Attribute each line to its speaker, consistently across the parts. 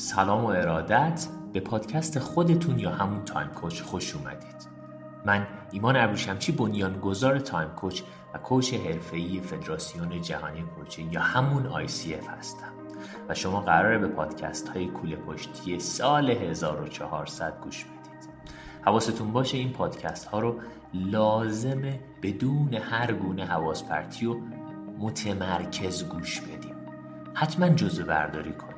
Speaker 1: سلام و ارادت به پادکست خودتون یا همون Time Coach خوش اومدید. من ایمان ابریشمچی بنیانگذار Time Coach و coach حرفه‌ای فدراسیون جهانی coaching یا همون ICF هستم. و شما قراره به پادکست های کوله پشتی سال 1400 گوش بدید. حواستون باشه این پادکست ها رو لازمه بدون هر گونه حواس پرتی و متمرکز گوش بدیم. حتما جزوه برداری کنید.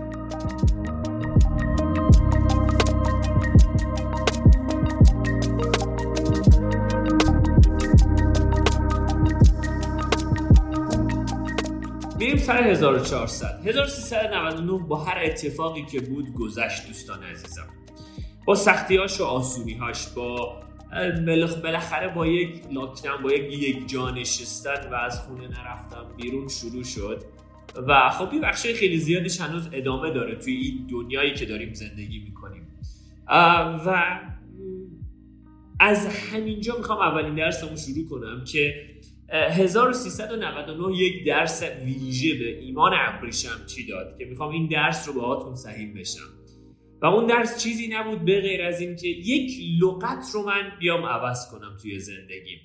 Speaker 2: سر 1400 1399 با هر اتفاقی که بود گذشت دوستان عزیزم. با سختیاش و آسونیهاش با بالاخره با یک لاکداون با یک یک جا نشستن و از خونه نرفتم بیرون شروع شد. و خب یه بخش خیلی زیادش هنوز ادامه داره توی این دنیایی که داریم زندگی می‌کنیم. و از همینجا می‌خوام اولین درسمو شروع کنم که 1399 یک درس ویژه به ایمان ابریشم چی داد که می‌خوام این درس رو باهاتون سهیم بشم. و اون درس چیزی نبود به غیر از این که یک لغت رو من بیام عوض کنم توی زندگیم.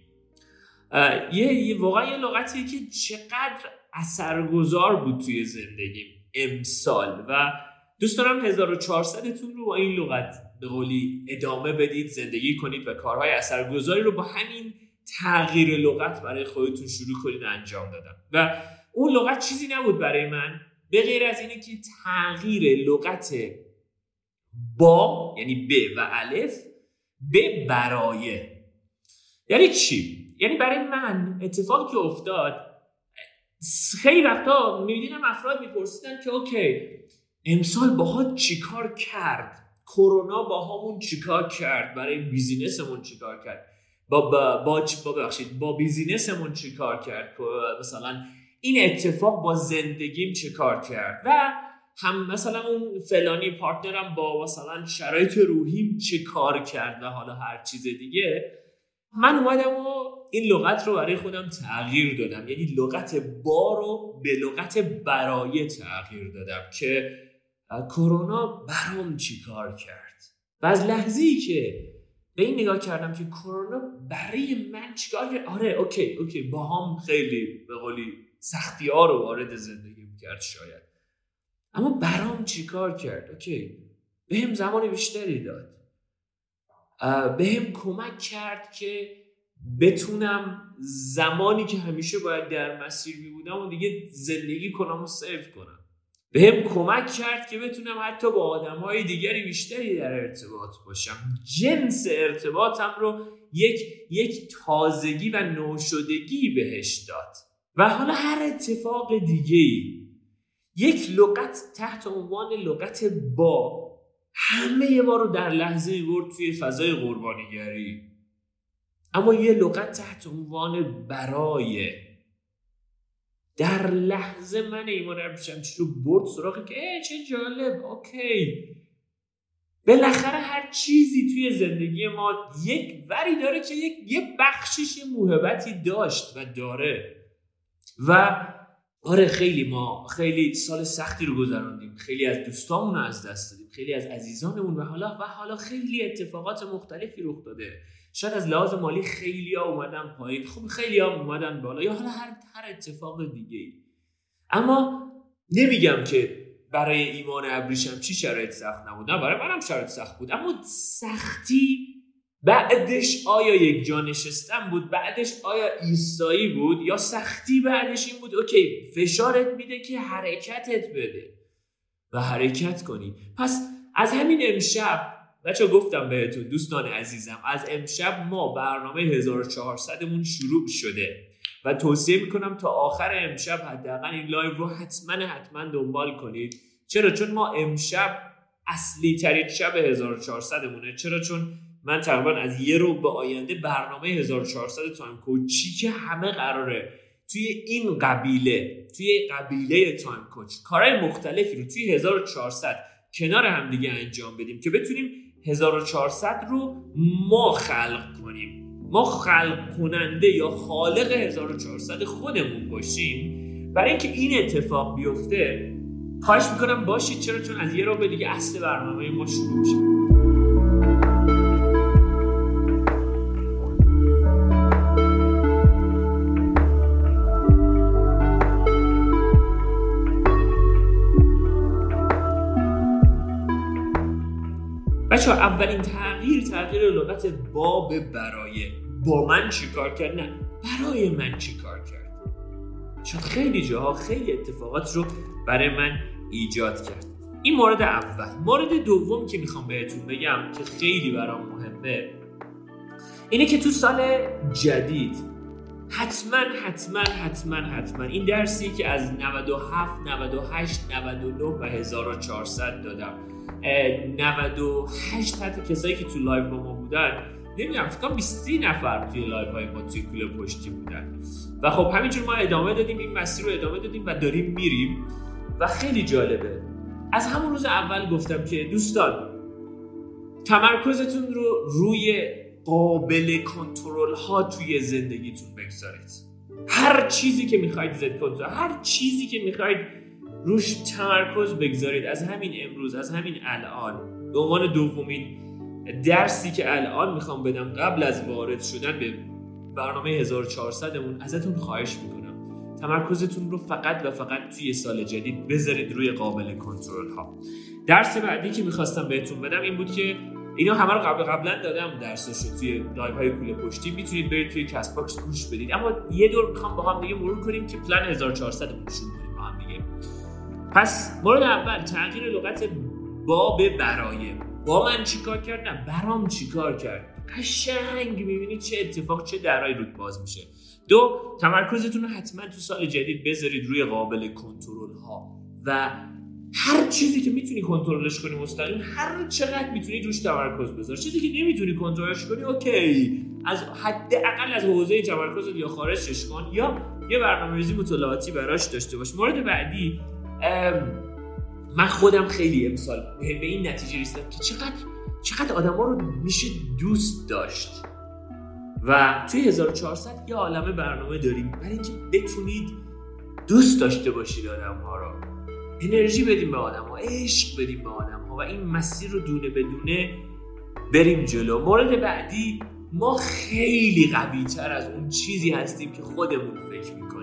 Speaker 2: یه واقعا یه لغتیه که چقدر اثرگذار بود توی زندگیم امسال. و دوست دارم 1400تون رو با این لغت به قولی ادامه بدید زندگی کنید و کارهای اثرگذاری رو با همین تغییر لغت برای خودتون شروع کنید انجام دادم و اون لغت چیزی نبود برای من. به غیر از اینه که تغییر لغت با یعنی ب و الف به برای. یعنی چی؟ یعنی برای من اتفاقی که افتاد خیلی وقتا می‌بینم افراد میپرسیدن که اوکی امسال باها چیکار کرد؟ کرونا با همون چیکار کرد؟ برای بیزینسمون چیکار کرد؟ با با با, با ببخشید با بیزینسمون چی کار کرد؟ مثلا این اتفاق با زندگیم چه کار کرد؟ و هم مثلا اون فلانی پارتنرم با مثلا شرایط روحیم چه کار کرد؟ و حالا هر چیز دیگه. من اومدم و این لغت رو برای خودم تغییر دادم. یعنی لغت با رو به لغت برای تغییر دادم که کرونا برام چی کار کرد؟ و از لحظه که به این نگاه کردم که کرونا برای من چیکار کرد؟ آره okay okay با هم خیلی به قولی سختی ها رو وارد زندگی کرد شاید. اما برام چیکار کرد؟ okay بهم زمان بیشتری داد. بهم کمک کرد که بتونم زمانی که همیشه باید در مسیر می بودم و دیگه زندگی کنم و save کنم. به هم کمک کرد که بتونم حتی با آدم های دیگری بیشتری در ارتباط باشم. جنس ارتباطم رو یک, یک تازگی و نوشدگی بهش داد. و حالا هر اتفاق دیگه ای یک لغت تحت عنوان لغت با همه ما رو در لحظه برد توی فضای قربانیگری. اما یه لغت تحت عنوان برای در لحظه من ایمان اربشم چی رو برد سراغی که ای چه جالب. اوکی. بالاخره هر چیزی توی زندگی ما یک وری داره که یک یه بخشش موهبتی داشت و داره. و آره خیلی ما خیلی سال سختی رو گذراندیم. خیلی از دوستامون رو از دست دادیم. خیلی از عزیزانمون و حالا و حالا خیلی اتفاقات مختلفی رخ داده. شاید از لحاظ مالی خیلی ها اومدن پایین. خب خیلی ها اومدن بالا. یا حالا هر هر اتفاق دیگه ای اما نمیگم که برای ایمان ابریشم چی شرایط سخت نبود. نه برای منم شرایط سخت بود. اما سختی بعدش آیا یک جا نشستن بود؟ بعدش آیا ایستایی بود؟ یا سختی بعدش این بود؟ اوکی فشارت میده که حرکتت بده و حرکت کنی. پس از همین امشب بچه گفتم بهتون دوستان عزیزم از امشب ما برنامه 1400مون شروع شده و توصیه می‌کنم تا آخر امشب حداقل این live رو حتما حتما دنبال کنید. چرا؟ چون ما امشب اصلی ترین شب 1400 مونه چرا؟ چون من تقریبا از یه رو به آینده برنامه 1400 Time Coach ی که همه قراره توی این قبیله توی قبیله Time Coach کارهای مختلفی رو توی 1400 کنار هم دیگه انجام بدیم که بتونیم 1400 رو ما خلق کنیم. ما خلق کننده یا خالق 1400 خودمون باشیم. برای اینکه این اتفاق بیفته خواهش می‌کنم باشید چرا؟ چون از یه رو به دیگه اصل برنامه ما شروع میشه. بچه اولین تغییر تغییر لغت با به برای با من چیکار کرد؟ نه برای من چیکار کرد؟ چون خیلی جاها خیلی اتفاقات رو برای من ایجاد کرد. این مورد اول. مورد دوم که می‌خوام بهتون بگم که خیلی برام مهمه اینه که تو سال جدید حتما حتما حتما حتما این درسی که از 97 98 99 و 1400 دادم. 98 حتی کسایی که تو live با ما بودن نمی‌دونم فکر کنم 20 نفر توی live های ما توی کوله پشتی بودن. و خب همینجور ما ادامه دادیم این مسیر رو ادامه دادیم و داریم میریم. و خیلی جالبه. از همون روز اول گفتم که دوستان تمرکزتون رو روی قابل کنترل ها توی زندگیتون بگذارید. هر چیزی که می‌خواید زد کنترل هر چیزی که می‌خواید روش تمرکز بگذارید. از همین امروز از همین الان. به عنوان دومین درسی که الان می‌خوام بدم قبل از وارد شدن به برنامه 1400 مون ازتون خواهش می‌کنم. تمرکزتون رو فقط و فقط توی سال جدید بذارید روی قابل کنترل ها درس بعدی که می‌خواستم بهتون بدم این بود که اینا همه رو قبل قبلا دادم درسش توی live های کوله پشتی. می‌تونید برید توی کست گوش بدید. اما یه دور می‌خوام با هم دیگه مرور کنیم که پلن 1400 مون پس مورد اول تغییر لغت با به برای. با من چیکار کرد؟ نه برام چیکار کرد؟ قشنگ می‌بینید چه اتفاق چه درای رود باز میشه. دو تمرکزتون رو حتما تو سال جدید بذارید روی قابل کنترل ها و هر چیزی که می‌تونی کنترلش کنی مستقیم هر چقدر می‌تونی روش تمرکز بذار. چیزی که نمی‌تونی کنترلش کنی اوکی. از حداقل از حوزه تمرکز یا خارجش کن یا یه برنامه‌ریزی مطالعاتی براش داشته باش. مورد بعدی من خودم خیلی امسال به این نتیجه رسیدم که چقدر چقدر آدما رو میشه دوست داشت. و توی 1400 یه عالمه برنامه داریم. برای اینکه بتونید دوست داشته باشید آدم ها رو. انرژی بدیم به آدم ها عشق بدیم به آدم ها و این مسیر رو دونه بدونه بریم جلو. مورد بعدی ما خیلی قوی تر از اون چیزی هستیم که خودمون فکر می‌کنیم.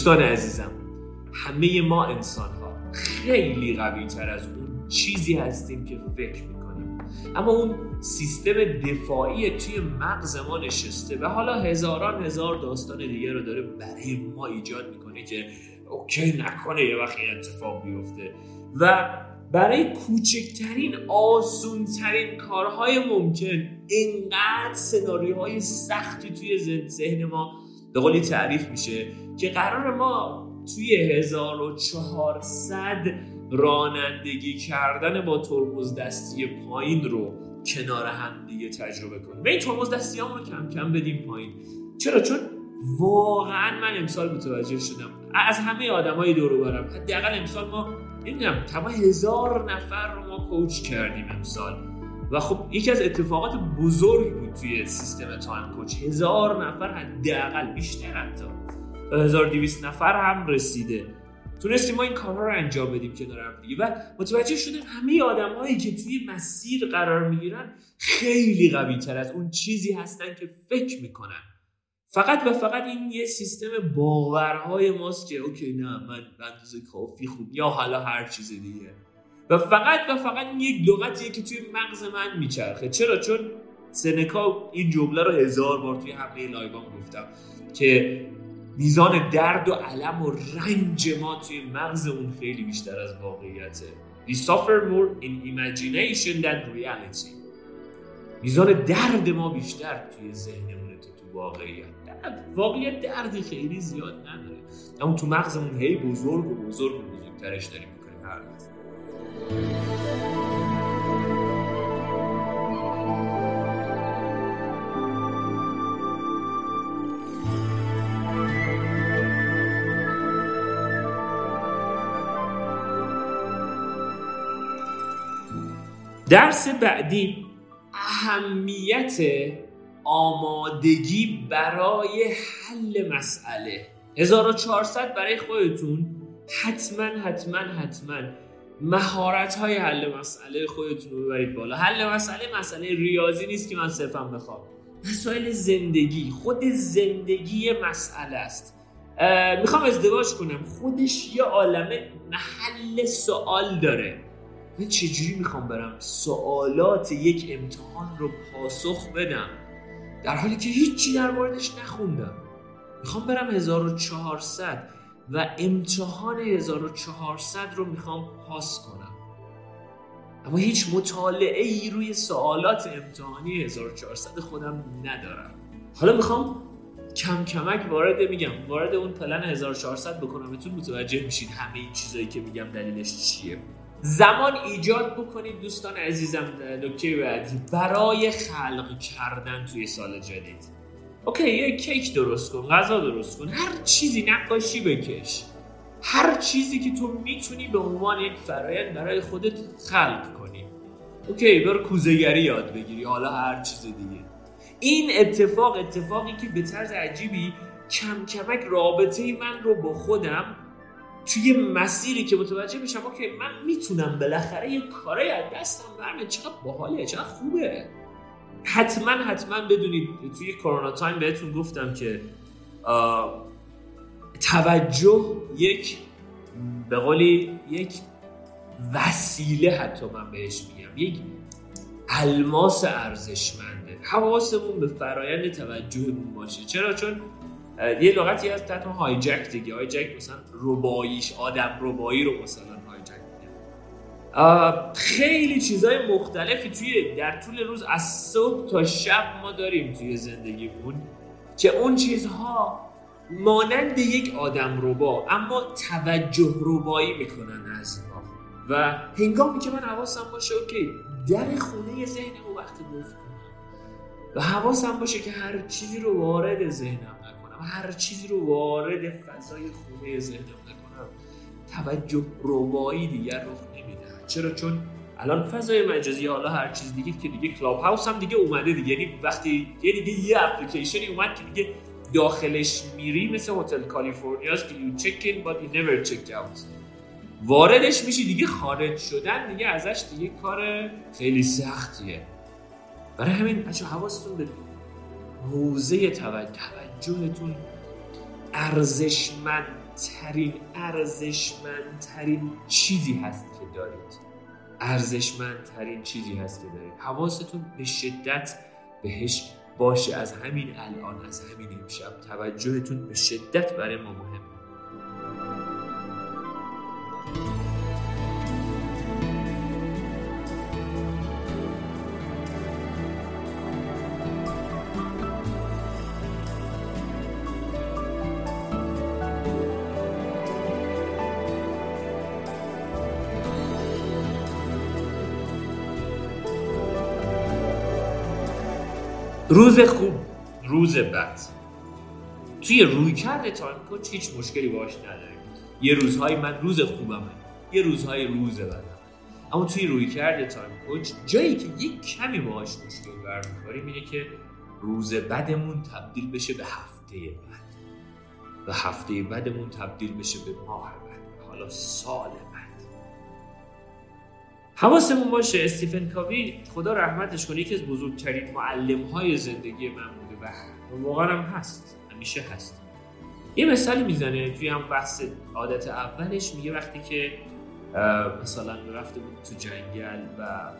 Speaker 2: دوستان عزیزم همه ما انسان ها خیلی قوی تر از اون چیزی هستیم که فکر می‌کنیم. اما اون سیستم دفاعی توی مغز ما نشسته و حالا هزاران هزار داستان دیگه رو داره برای ما ایجاد می‌کنه که اوکی نکنه یه وقت اتفاق بیفته. و برای کوچکترین آسونترین کارهای ممکن اینقدر سناریوهای سختی توی ذهن ما به قولی تعریف میشه که قرار ما توی 1400 رانندگی کردن با ترمز دستی پایین رو کنار هم دیگه تجربه کنیم. و این ترمز دستی رو کم کم بدیم پایین. چرا؟ چون واقعا من امسال متوجه شدم. از همه آدمای دور برم. حداقل امسال ما نمی‌دونم تمام هزار نفر رو ما کوچ کردیم امسال. و خب یکی از اتفاقات بزرگ بود توی سیستم Time Coach. هزار نفر حداقل بیشتر حتی. 1200 نفر هم رسیده. تونستیم ما این کارها رو انجام بدیم کنار هم دیگه. و متوجه شدیم همه آدمایی که توی مسیر قرار می‌گیرن خیلی قوی تر از اون چیزی هستن که فکر می‌کنن. فقط و فقط این یه سیستم باورهای ماست که okay نه من اندازه کافی خوب یا حالا هر چیز دیگه. و فقط و فقط یک لغتیه که توی مغز من میچرخه. چرا؟ چون سنکا این جمله رو هزار بار توی همه لایوان گفتم که میزان درد و علم و رنج ما توی مغز اون خیلی بیشتر از واقعیته. We suffer more in imagination than reality. میزان درد ما بیشتر توی ذهنمونه تا تو واقعیت. واقعیت درد خیلی زیاد نداره. اما تو مغزمون هی بزرگ و بزرگ و بزرگترش داریم می‌کنیم هر درس بعدی اهمیت آمادگی برای حل مسئله. 1400 برای خودتون. حتما حتما حتما مهارت های حل مسئله خودتون رو ببرید بالا. حل مسئله مسئله ریاضی نیست که من صرفا بخوام. مسائل زندگی خود زندگی مسئله است. می‌خوام ازدواج کنم. خودش یه عالمه محل سوال داره. من چجوری می‌خوام برم سوالات یک امتحان رو پاسخ بدم؟ در حالی که هیچی در موردش نخوندم. می‌خوام برم 1400 و امتحان 1400 رو می‌خوام پاس کنم. اما هیچ مطالعه ای روی سوالات امتحانی 1400 خودم ندارم. حالا می‌خوام کم کمک وارد میگم وارد اون پلن 1400 بکنم. بهتون متوجه میشید همه این چیزایی که میگم دلیلش چیه. زمان ایجاد بکنید دوستان عزیزم نکته بعدی. برای خلق کردن توی سال جدید. okay یه کیک درست کن غذا درست کن هر چیزی نقاشی بکش. هر چیزی که تو می‌تونی به عنوان یک فرایند برای خودت خلق کنی. okay برو کوزه‌گری یاد بگیری حالا هر چیز دیگه. این اتفاق اتفاقی که به طرز عجیبی کم کمک رابطه من رو با خودم توی مسیری که متوجه میشم که من می‌تونم بالاخره یه کاری از دستم برمیاد چقدر باحاله چقدر خوبه. حتما حتما بدونید توی کرونا تایم بهتون گفتم که توجه یک به قولی یک وسیله حتی من بهش میگم یک الماس ارزشمنده. حواسمون به فرایند توجهمون باشه. چرا؟ چون یه لغتی هست تحت هایجک دیگه. هایجک مثلا رباییش آدم ربایی رو مثلا هایجک خیلی چیزهای مختلفی توی در طول روز از صبح تا شب ما داریم توی زندگیمون که اون چیزها مانند یک آدم ربا اما توجه ربایی می‌کنن از ما. و هنگامی که من حواسم باشه اوکی در خونه ذهن رو وقتی گفت و حواسم باشه که هر چیزی رو وارد ذهنم هر چیزی رو وارد فضای خونه ذهنم نکنم توجه روایی دیگر رخ نمیده چرا؟ چون الان فضای مجازی حالا هر چیز دیگه که دیگه کلاب هاوس هم دیگه اومده دیگه. یعنی وقتی یه دیگه یه اپلیکیشنی اومد که دیگه داخلش میری مثل هتل کالیفرنیاست که یو چک این بات never check واردش میشی دیگه خارج شدن دیگه ازش دیگه کار خیلی سختیه. برای همین بچه حواستون به حوزه توجه. توجهتون ارزشمندترین ارزشمندترین چیزی هست که دارید. ارزشمندترین چیزی هست که دارید. حواستون به شدت بهش باشه. از همین الان از همین امشب. توجهتون به شدت برای ما مهمه. روز خوب. روز بد. توی روی کرده کوچ هیچ مشکلی باش نداریم. یه روزهای من روز خوبمه. یه روزهای روز بدم. اما توی روی کرده تایم کوچ جایی که یک کمی باهاش مشکل برمیخوریم اینه که روز بدمون تبدیل بشه به هفته بد و هفته بدمون تبدیل بشه به ماه بد حالا سال حواسمون باشه استیفن کاوی خدا رحمتش کنه یکی از بزرگترین معلم های زندگی من بوده و واقعا هم هست همیشه هست. یه مثالی می‌زنه توی هم بحث عادت اولش میگه وقتی که مثلا رفته بود تو جنگل و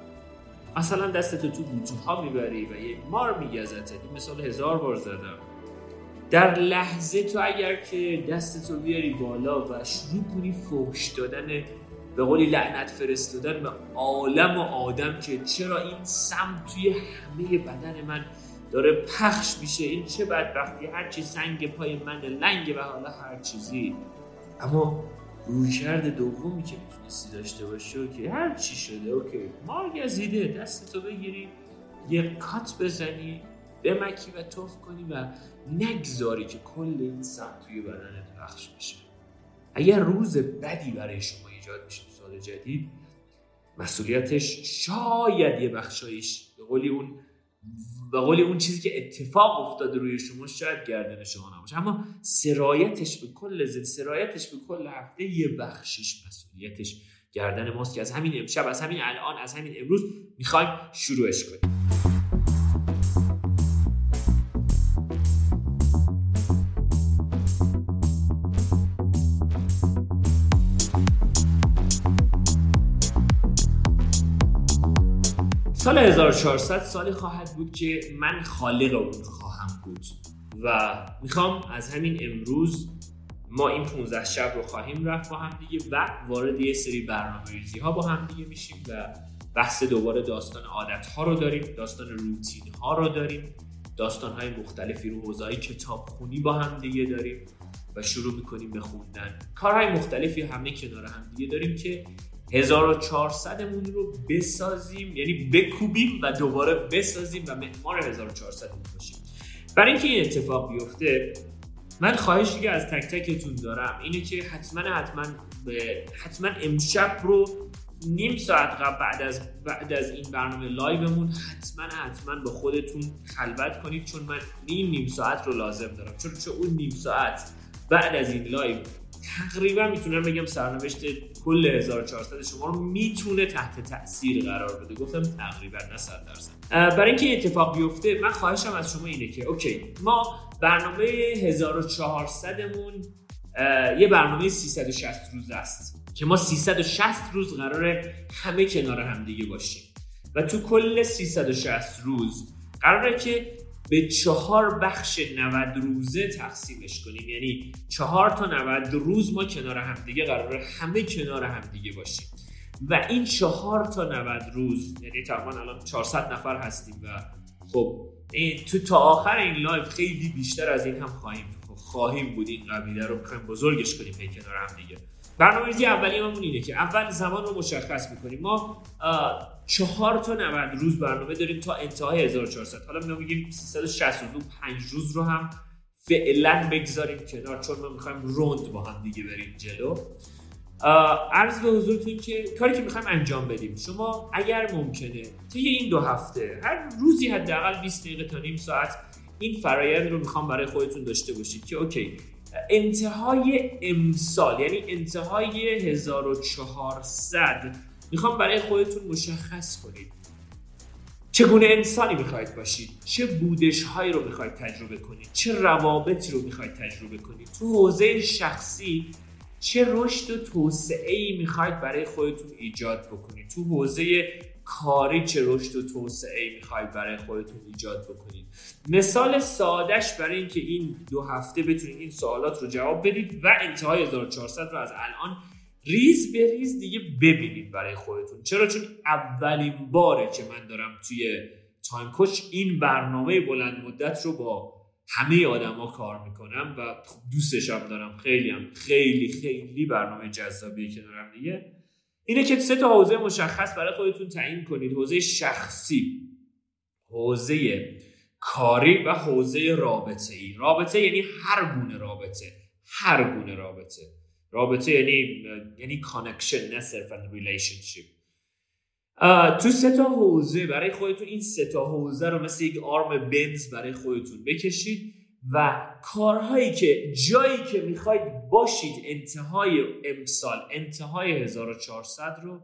Speaker 2: مثلا دستتو تو ها می‌بری و یه مار میگزته این مثال هزار بار زدم. در لحظه تو اگر که دستتو بیاری بالا و شروع کنی فوش دادن به قولی لعنت فرستادن به عالم و آدم که چرا این سم توی همه بدن من داره پخش میشه؟ این چه بدبختی؟ هرچی سنگ پای من لنگ و حالا هر چیزی. اما رویکرد دومی که می‌تونستی داشته باشه که هر چی شده اوکی. ما گزیده دستتو بگیری یه کات بزنی بمکی و توف کنی و نگذاری که کل این سم توی بدنت پخش بشه. اگر روز بدی برای شما ایجاد میشه سال جدید. مسئولیتش شاید یه بخشایش به قولی اون به قولی اون چیزی که اتفاق افتاده روی شما شاید گردن شما نباشه. اما سرایتش به کل زد سرایتش به کل هفته یه بخشش مسئولیتش گردن ماست که از همین امشب از همین الان از همین امروز می‌خوایم شروعش کنیم. سال 1400 سالی خواهد بود که من خالق اون خواهم بود. و می‌خوام از همین امروز ما این 15 شب رو خواهیم رفت با هم دیگه و وارد یه سری برنامه ریزی ها با هم دیگه میشیم و بحث دوباره داستان عادت ها رو داریم داستان روتین ها رو داریم داستان های مختلفی رو حوزه کتاب خونی با هم دیگه داریم و شروع می‌کنیم به خوندن. کارهای مختلفی همه کنار هم دیگه داریم که 1400 مون رو بسازیم یعنی بکوبیم و دوباره بسازیم و معمار 1400 باشیم. برای اینکه این اتفاق بیفته من خواهشی که از تک تکتون دارم اینه که حتما حتما حتما امشب رو نیم ساعت قبل بعد از بعد از این برنامه لایومون حتما حتما با خودتون خلوت کنید چون من نیم نیم ساعت رو لازم دارم. چون چون اون نیم ساعت بعد از این live تقریبا می‌تونم بگم سرنوشت کل 1400 شما رو می‌تونه تحت تاثیر قرار بده. گفتم تقریبا نه 100 درصد. برای اینکه اتفاق بیفته من خواهشم از شما اینه که okay ما برنامه 1400 مون یه برنامه 360 روز است که ما 360 روز قراره همه کنار هم دیگه باشیم. و تو کل 360 روز قراره که به چهار بخش 90 روزه تقسیمش کنیم. یعنی چهار تا 90 روز ما کنار همدیگه قراره همه کنار همدیگه باشیم. و این چهار تا 90 روز یعنی تقریبا الان 400 نفر هستیم و خب تو تا آخر این live خیلی بیشتر از این هم خواهیم خواهیم بود. این قبیله رو می‌خوایم بزرگش کنیم هی کنار هم دیگه برنامه‌ریزی اولی همون اینه که اول زمان رو مشخص می‌کنیم. ما چهار تا 90 روز برنامه داریم تا انتهای 1400 حالا ما میگیم 365 روز رو هم فعلا بگذاریم کنار چون ما می‌خوایم روند با هم دیگه بریم جلو. عرض به حضورتون که کاری که می‌خوایم انجام بدیم. شما اگر ممکنه طی این دو هفته هر روزی حداقل 20 دقیقه تا نیم ساعت این فرایند رو می‌خوام برای خودتون داشته باشید که اوکی انتهای امسال یعنی انتهای 1400 می‌خوام برای خودتون مشخص کنید. چگونه انسانی می‌خواید باشید؟ چه بودش هایی رو می‌خواید تجربه کنید؟ چه روابطی رو می‌خواید تجربه کنید؟ تو حوزه شخصی چه رشد و توسعه ای می‌خواید برای خودتون ایجاد بکنید؟ تو حوزه کاری چه رشد و توسعه ای می‌خواید برای خودتون ایجاد بکنید. مثال سادش برای اینکه این دو هفته بتونید این سوالات رو جواب بدید و انتهای 1400 رو از الان ریز به ریز دیگه ببینید برای خودتون. چرا؟ چون اولین باره که من دارم توی Time Coach این برنامه بلند مدت رو با همه آدما کار می‌کنم و دوستشم دارم خیلی هم خیلی خیلی برنامه جذابیه که دارم دیگه. اینه که سه تا حوزه مشخص برای خودتون تعیین کنید. حوزه شخصی حوزه کاری و حوزه رابطه ای رابطه یعنی هر گونه رابطه هر گونه رابطه. رابطه یعنی یعنی connection نه صرفا relationship تو سه تا حوزه برای خودتون این سه تا حوزه رو مثل یک آرم بنز برای خودتون بکشید. و کارهایی که جایی که می‌خواید باشید انتهای امسال انتهای 1400 رو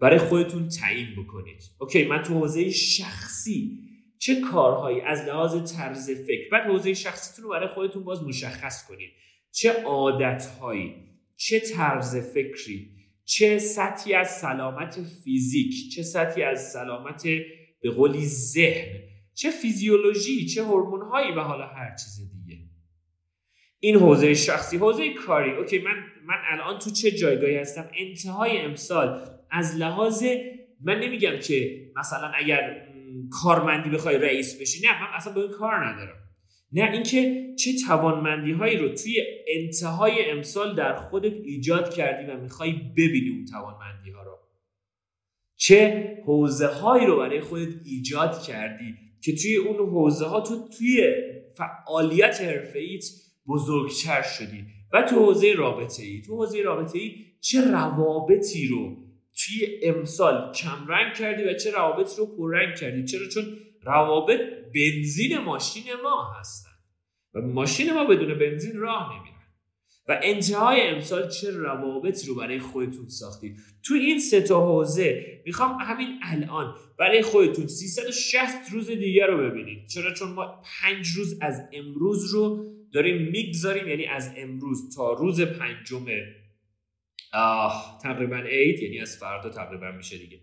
Speaker 2: برای خودتون تعیین بکنید. okay من تو حوزه شخصی چه کارهایی از لحاظ طرز فکر بعد حوزه شخصیتون رو برای خودتون باز مشخص کنید. چه عادتهایی چه طرز فکری چه سطحی از سلامت فیزیک چه سطحی از سلامت به قولی ذهن چه فیزیولوژی چه هورمون‌هایی و حالا هر چیز دیگه. این حوزه شخصی حوزه کاری. اوکی من من الان تو چه جایگاهی هستم؟ انتهای امسال از لحاظ من نمیگم که مثلا اگر کارمندی بخوای رئیس بشی نه من اصلا با این کار ندارم. نه اینکه چه توانمندی هایی رو توی انتهای امسال در خودت ایجاد کردی و می‌خوای ببینی اون توانمندی ها رو. چه حوزه هایی رو برای خودت ایجاد کردی. که توی اون حوزه ها تو توی فعالیت حرفه بزرگتر شدی. و تو حوزه رابطه ای تو حوزه رابطه ای چه روابطی رو توی امسال کمرنگ کردی و چه روابطی رو پررنگ کردی؟ چرا؟ چون روابط بنزین ماشین ما هستن. و ماشین ما بدون بنزین راه نمیره. و انتهای امسال چه روابطی رو برای خودتون ساختید؟ تو این سه تا حوزه می‌خوام همین الان برای خودتون 360 روز دیگه رو ببینید. چرا؟ چون ما 5 روز از امروز رو داریم می‌گذاریم یعنی از امروز تا روز پنجم تقریبا عید یعنی از فردا تقریبا میشه دیگه.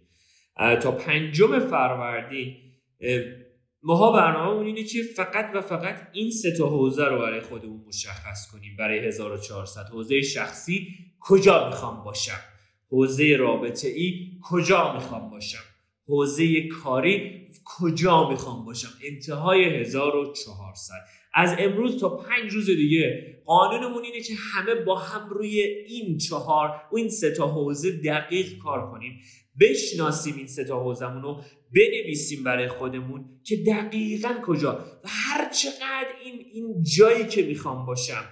Speaker 2: تا پنجم فروردین ماها برنامه اینه که فقط و فقط این سه تا حوزه رو برای خودمون مشخص کنیم. برای 1400 حوزه شخصی کجا می‌خوام باشم؟ حوزه رابطه ای کجا می‌خوام باشم؟ حوزه کاری کجا می‌خوام باشم؟ انتهای 1400 از امروز تا پنج روز دیگه قانونمون اینه که همه با هم روی این چهار و این سه تا حوزه دقیق کار کنیم. بشناسیم این سه تا حوزمون رو بنویسیم برای خودمون که دقیقا کجا. و هر چقدر این این جایی که می‌خوام باشم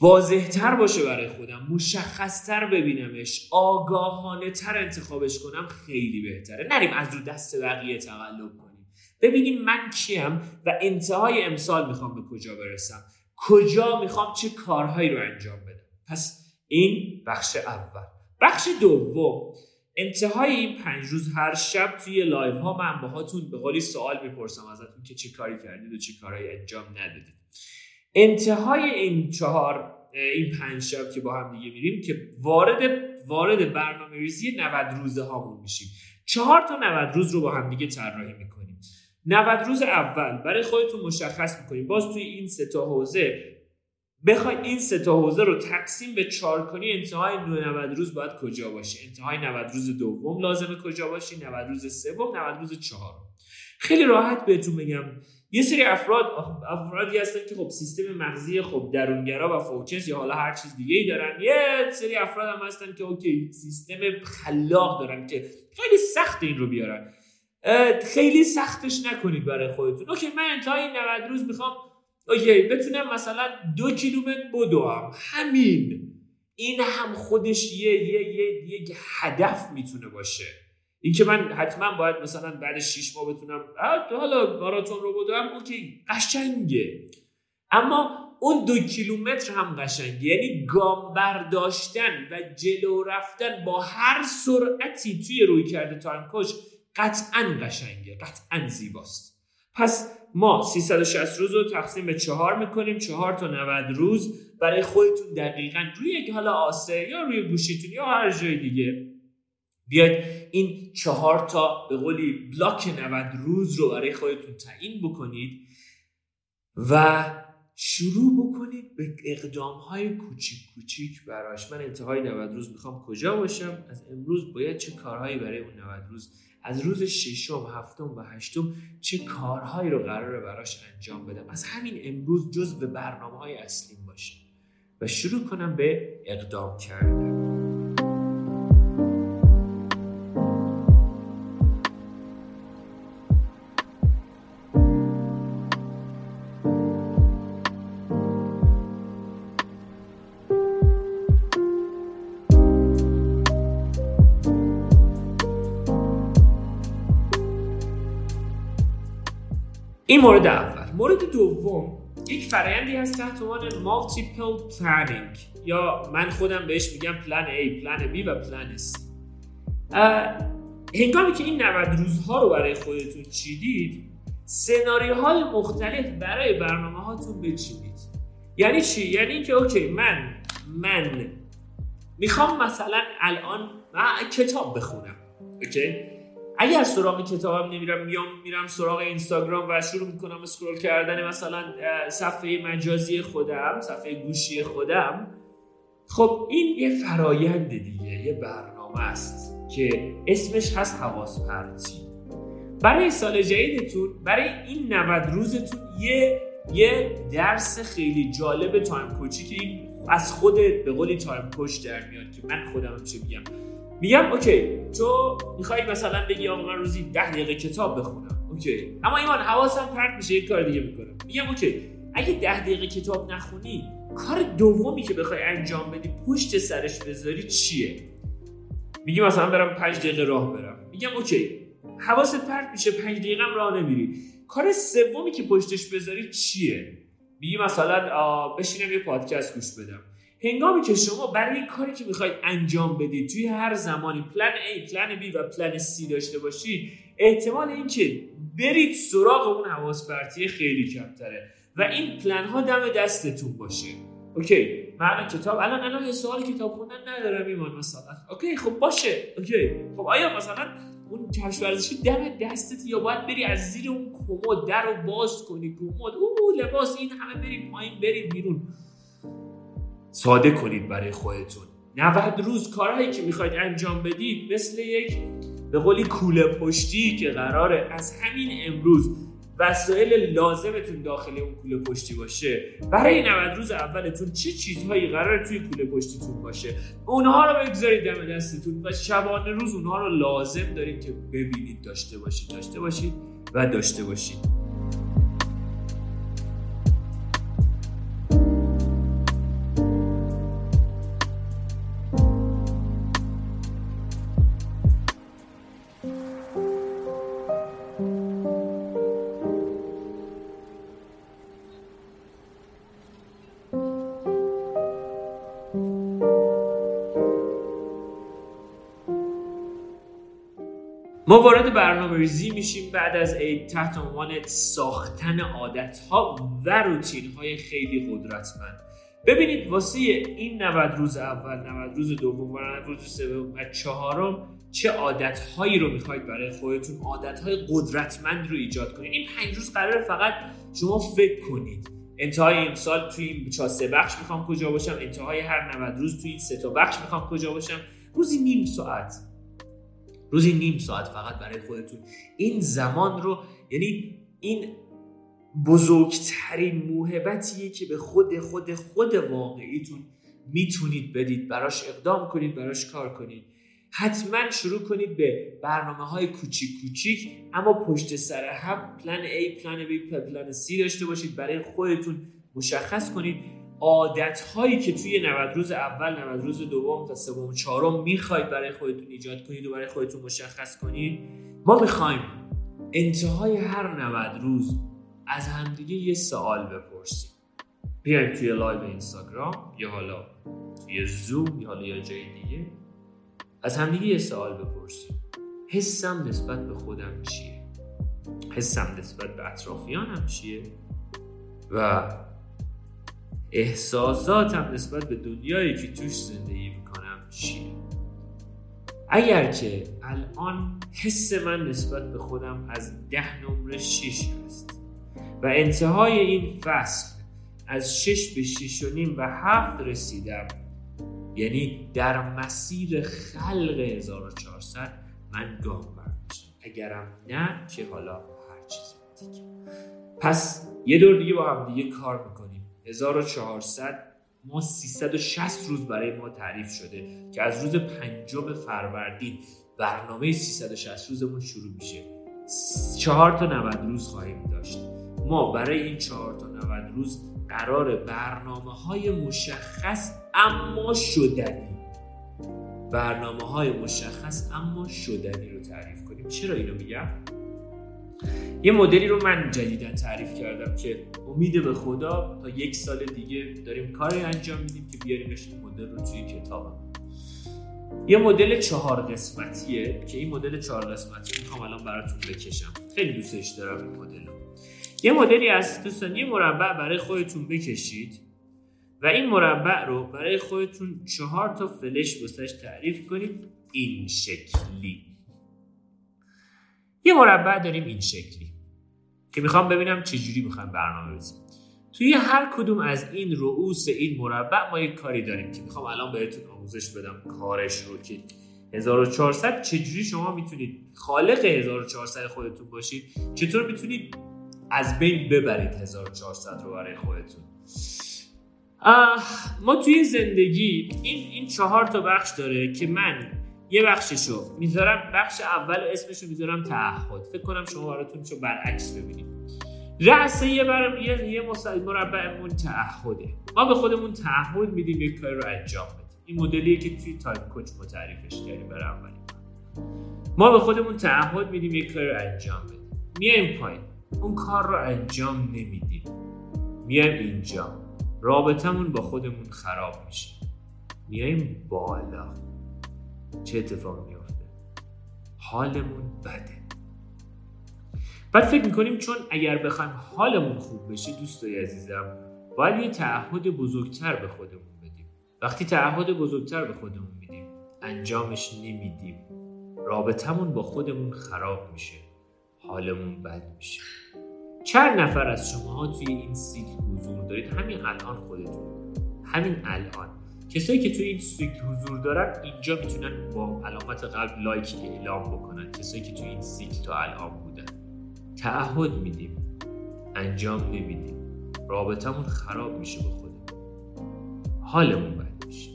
Speaker 2: واضح تر باشه برای خودم مشخص تر ببینمش آگاهانه تر انتخابش کنم خیلی بهتره. نریم از رو دست بقیه تقلب کنیم. ببینیم من کیم و انتهای امسال می‌خوام به کجا برسم. کجا می‌خوام چه کارهایی رو انجام بدم. پس این بخش اول. بخش دوم. انتهای این پنج روز هر شب توی live ها من باهاتون به قولی سوال می‌پرسم ازتون که چه کاری کردید و چه کارهایی انجام ندادید. انتهای این چهار این پنج شب که با هم دیگه میریم که وارد وارد برنامه ریزی 90 روزه هامون میشیم. چهار تا 90 روز رو با هم دیگه طراحی می‌کنیم. 90 روز اول برای خودتون مشخص می‌کنیم. باز توی این سه تا حوزه بخوای این سه تا حوزه رو تقسیم به چهار کنی انتهای 90 روز باید کجا باشی؟ انتهای 90 روز دوم لازمه کجا باشی؟ 90 روز سوم 90 روز چهارم. خیلی راحت بهتون بگم. یه سری افراد افرادی هستن که خب سیستم مغزی خب درونگرا و فوکس یا حالا هر چیز دیگه ای دارن. یه سری افراد هم هستن که اوکی سیستم خلاق دارن که خیلی سخت این رو بیارن. خیلی سختش نکنید برای خودتون. okay من انتهای 90 روز می‌خوام okay بتونم مثلا دو کیلومتر بدوم. همین. این هم خودش یه یه یه یک هدف می‌تونه باشه. این که من حتما باید مثلا بعد 6 ماه بتونم حالا ماراتون رو بدوم okay قشنگه. اما اون دو کیلومتر هم قشنگه. یعنی گام برداشتن و جلو رفتن با هر سرعتی توی رویکرد Time Coach قطعا قشنگه قطعا زیباست. پس ما 360 روز رو تقسیم به چهار می‌کنیم. چهار تا 90 روز برای خودتون دقیقا روی یک حالا آسه یا روی گوشیتون یا هر جای دیگه. بیاید این چهار تا به قولی بلاک 90 روز رو برای خودتون تعیین بکنید و شروع بکنید به اقدام های کوچیک کوچیک براش. من انتهای 90 روز می‌خوام کجا باشم؟ از امروز باید چه کارهایی برای اون 90 روز از روز ششم هفتم و هشتم چه کارهایی رو قراره براش انجام بدم؟ از همین امروز جز به برنامه های اصلیم باشه. و شروع کنم به اقدام کردن. مورد اول. مورد دوم یک فرایندی هست تحت عنوان multiple planning یا من خودم بهش میگم plan A plan B و plan C. هنگامی که این 90 روزها رو برای خودتون چیدید سناریوهای مختلف برای برنامه هاتون بچینید. یعنی چی؟ یعنی اینکه okay من من می‌خوام مثلا الان کتاب بخونم okay؟ اگر سراغ کتابم نمیرم میام میرم سراغ اینستاگرام و شروع می‌کنم scroll کردن مثلا صفحه مجازی خودم صفحه گوشی خودم. خب این یه فرایند دیگه یه برنامه است که اسمش هست حواس پرتی برای سال جدیدتون برای این 90 روزتون یه یه درس خیلی جالب Time Coach ی که از خود به قولی Time Coach در میاد که من خودم چه میگم. میگم okay تو می‌خوای مثلا بگی آقا من روزی ده دقیقه کتاب بخونم okay اما ایمان حواسم پرت میشه یک کار دیگه می‌کنم. میگم okay اگه ده دقیقه کتاب نخونی کار دومی که بخوای انجام بدی پشت سرش بذاری چیه؟ میگی مثلا برم پنج دقیقه راه برم. میگم okay حواست پرت میشه پنج دقیقه راه نمیری. کار سومی که پشتش بذاری چیه؟ میگی مثلا بشینم یه پادکست گوش بدم. هنگامی که شما برای کاری که می‌خواید انجام بدید توی هر زمانی plan A، plan B و plan C داشته باشید احتمال اینکه برید سراغ اون حواس پرتی خیلی کمتره و این پلن ها دم دستتون باشه. okay من کتاب الان الان یه سوال کتاب خوندن ندارم ایمان مثلا. okay خب باشه. okay خب آیا مثلا اون کفش ورزشی دم دستت یا باید بری از زیر اون کمد در رو باز کنی؟ کمد او لباس این همه بری پایین بری بیرون. ساده کنید برای خودتون. 90 روز کارهایی که می‌خواید انجام بدید مثل یک به قولی کوله پشتی که قراره از همین امروز وسایل لازمتون داخل اون کوله پشتی باشه. برای 90 روز اولتون چه چیزهایی قرار توی کوله پشتیتون باشه؟ اونها رو بگذارید دم دستتون و شبانه روز اونها رو لازم دارید که ببینید داشته باشید داشته باشید و داشته باشید. ما وارد برنامه ریزی میشیم بعد از عید تحت عنوان ساختن عادت ها و روتین های خیلی قدرتمند. ببینید واسه این 90 روز اول 90 روز دوم و 90 روز سوم و چهارم چه عادت هایی رو می‌خواید برای خودتون عادت های قدرتمند رو ایجاد کنید. این پنج روز قرار فقط شما فکر کنید. انتهای این سال توی این سه بخش می‌خوام کجا باشم انتهای هر 90 روز توی این سه تا بخش می‌خوام کجا باشم. روزی نیم ساعت. روزی نیم ساعت فقط برای خودتون. این زمان رو یعنی این بزرگترین موهبتیه که به خود خود خود واقعیتون می‌تونید بدید. براش اقدام کنید براش کار کنید. حتما شروع کنید به برنامه های کوچیک کوچیک اما پشت سر هم پلن A پلن B پلن C داشته باشید. برای خودتون مشخص کنید عادت هایی که توی 90 روز اول 90 روز دوم تا سوم چهارم می‌خواید برای خودتون ایجاد کنید و برای خودتون مشخص کنید ما می‌خوایم انتهای هر 90 روز از همدیگه یه سوال بپرسیم. بیایم توی لایو اینستاگرام یا حالا توی زوم یا حالا یا جای دیگه از همدیگه یه سوال بپرسیم. حسم نسبت به خودم چیه؟ حسم نسبت به اطرافیانم چیه؟ و احساساتم نسبت به دنیایی که توش زندگی می‌کنم چیه؟ اگر که الان حس من نسبت به خودم از ده نمره شش هست و انتهای این فصل از شش به شش و نیم و هفت رسیدم یعنی در مسیر خلق 1400 من گام برداشتم اگرم نه که حالا هر چیز دیگه. پس یه دور دیگه با هم دیگه کار می‌کنیم. 1400 ما 360 روز برای ما تعریف شده که از روز پنجم فروردین برنامه 360 روزمون شروع میشه. چهار تا 90 روز خواهیم داشت. ما برای این چهار تا 90 روز قرار برنامه های مشخص اما شدنی برنامه های مشخص اما شدنی رو تعریف کنیم. چرا اینو میگم؟ یه مدلی رو من جدیدا تعریف کردم که امید به خدا تا یک سال دیگه داریم کاری انجام میدیم که بیاریمش این مدل رو توی کتابم. یه مدل چهار قسمتیه که این مدل چهار قسمتی می‌خوام الان براتون بکشم. خیلی دوستش دارم این مدل یه مدلی از دوستان یه مربع برای خودتون بکشید و این مربع رو برای خودتون چهار تا فلش واسش تعریف کنید. این شکلی. یه مربع داریم این شکلی که می‌خوام ببینم چجوری می‌خوام برنامه بزنیم توی هر کدوم از این رؤوس این مربع ما یک کاری داریم که می‌خوام الان بهتون آموزش بدم کارش رو که 1400 چجوری شما می‌تونید خالق 1400 خودتون باشید چطور می‌تونید از بین ببرید 1400 رو برای خودتون. ما توی زندگی این این چهار تا بخش داره که من یه بخششو می‌ذارم بخش اول اسمشو می‌ذارم تعهد. فکر کنم شما براتون چون برعکس ببینید. رأس یه برم یه, یه مربعمون تعهده. ما به خودمون تعهد میدیم یک کاری رو انجام بدیم. این مدلیه که توی تایپ کوچ ما تعریفش کردیم برای اولین ما به خودمون تعهد میدیم یک کاری رو انجام بدیم. میایم پایین. اون کار رو انجام نمیدیم. میایم اینجا. رابطمون با خودمون خراب میشه. میایم بالا. چه اتفاق میافته. حالمون بده. بعد فکر می‌کنیم چون اگر بخوایم حالمون خوب بشه دوستای عزیزم باید یه تعهد بزرگتر به خودمون بدیم. وقتی تعهد بزرگتر به خودمون میدیم انجامش نمیدیم. رابطمون با خودمون خراب میشه. حالمون بد میشه. چند نفر از شماها توی این سیکل حضور دارید؟ همین الان خودتون. همین الان. کسایی که توی این سیکل حضور دارن اینجا می‌تونن با علامت قلب لایک اعلام بکنن. کسایی که توی این سیکل تا الان بودن. تعهد میدیم. انجام نمیدیم. رابطمون خراب میشه با خودمون. حالمون بد میشه.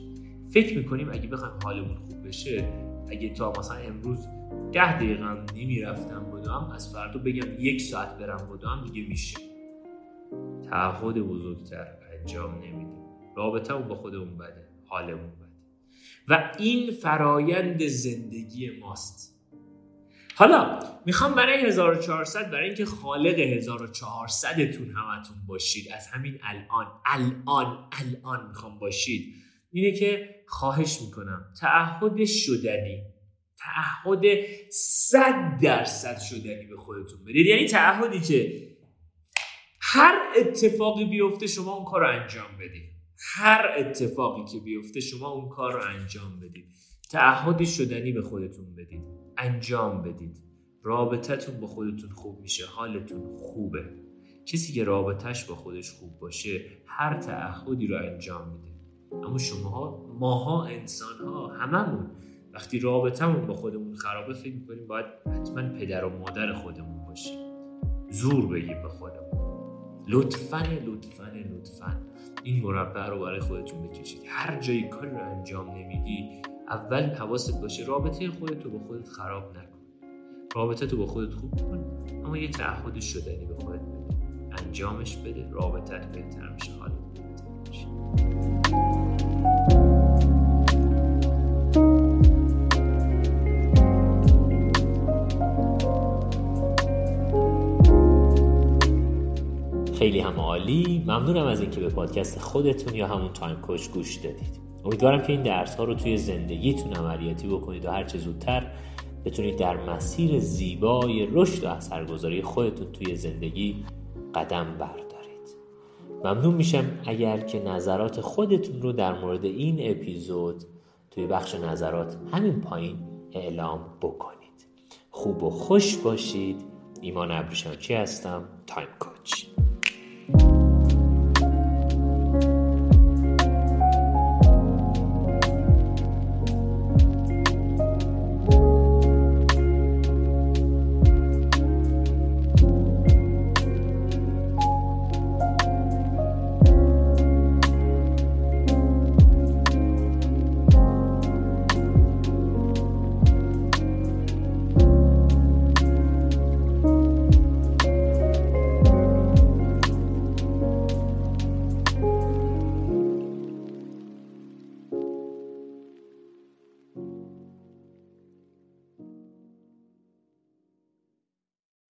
Speaker 2: فکر می‌کنیم اگه بخوایم حالمون خوب بشه اگه تا مثلا امروز ده دقیقه هم نمی‌رفتم بودم از فردا بگم یک ساعت برم بودم دیگه میشه. تعهد بزرگتر انجام نمیدیم. رابطمون با خودمون بده. حالمون بده و این فرایند زندگی ماست. حالا می‌خوام برای 1400 برای اینکه خالق 1400 تون همتون باشید از همین الان الان الان می‌خوام باشید اینه که خواهش می‌کنم تعهد شدنی تعهد 100 درصد شدنی به خودتون بدید. یعنی تعهدی که هر اتفاقی بیفته شما اون کار رو انجام بدید. هر اتفاقی که بیفته شما اون کار رو انجام بدید. تعهد شدنی به خودتون بدید. انجام بدید. رابطتون با خودتون خوب میشه. حالتون خوبه. کسی که رابطهش با خودش خوب باشه هر تعهدی رو انجام میده. اما شماها ماها انسانها هممون وقتی رابطمون با خودمون خرابه فکر می‌کنیم باید حتما پدر و مادر خودمون باشیم. زور بگیم به خودمون. لطفا لطفا لطفا. این مربع رو برای خودتون بکشید. هر جایی کاری رو انجام نمیدی اول حواست باشه رابطه خودت رو با خودت خراب نکن. رابطه تو با خودت خوب کن اما یه تعهد شدنی به خودت بده. انجامش بده رابطت بهتر میشه حالت بهتر میشه.
Speaker 1: خیلی هم عالی. ممنونم از اینکه به پادکست خودتون یا همون تایم کوچ گوش دادید. امیدوارم که این درس ها رو توی زندگیتون عملیاتی بکنید و هرچه زودتر بتونید در مسیر زیبای رشد و اثرگذاری خودتون توی زندگی قدم بردارید. ممنون میشم اگر که نظرات خودتون رو در مورد این اپیزود توی بخش نظرات همین پایین اعلام بکنید. خوب و خوش باشید. ایمان ابریشمچی هستم؟ تایم کوچ.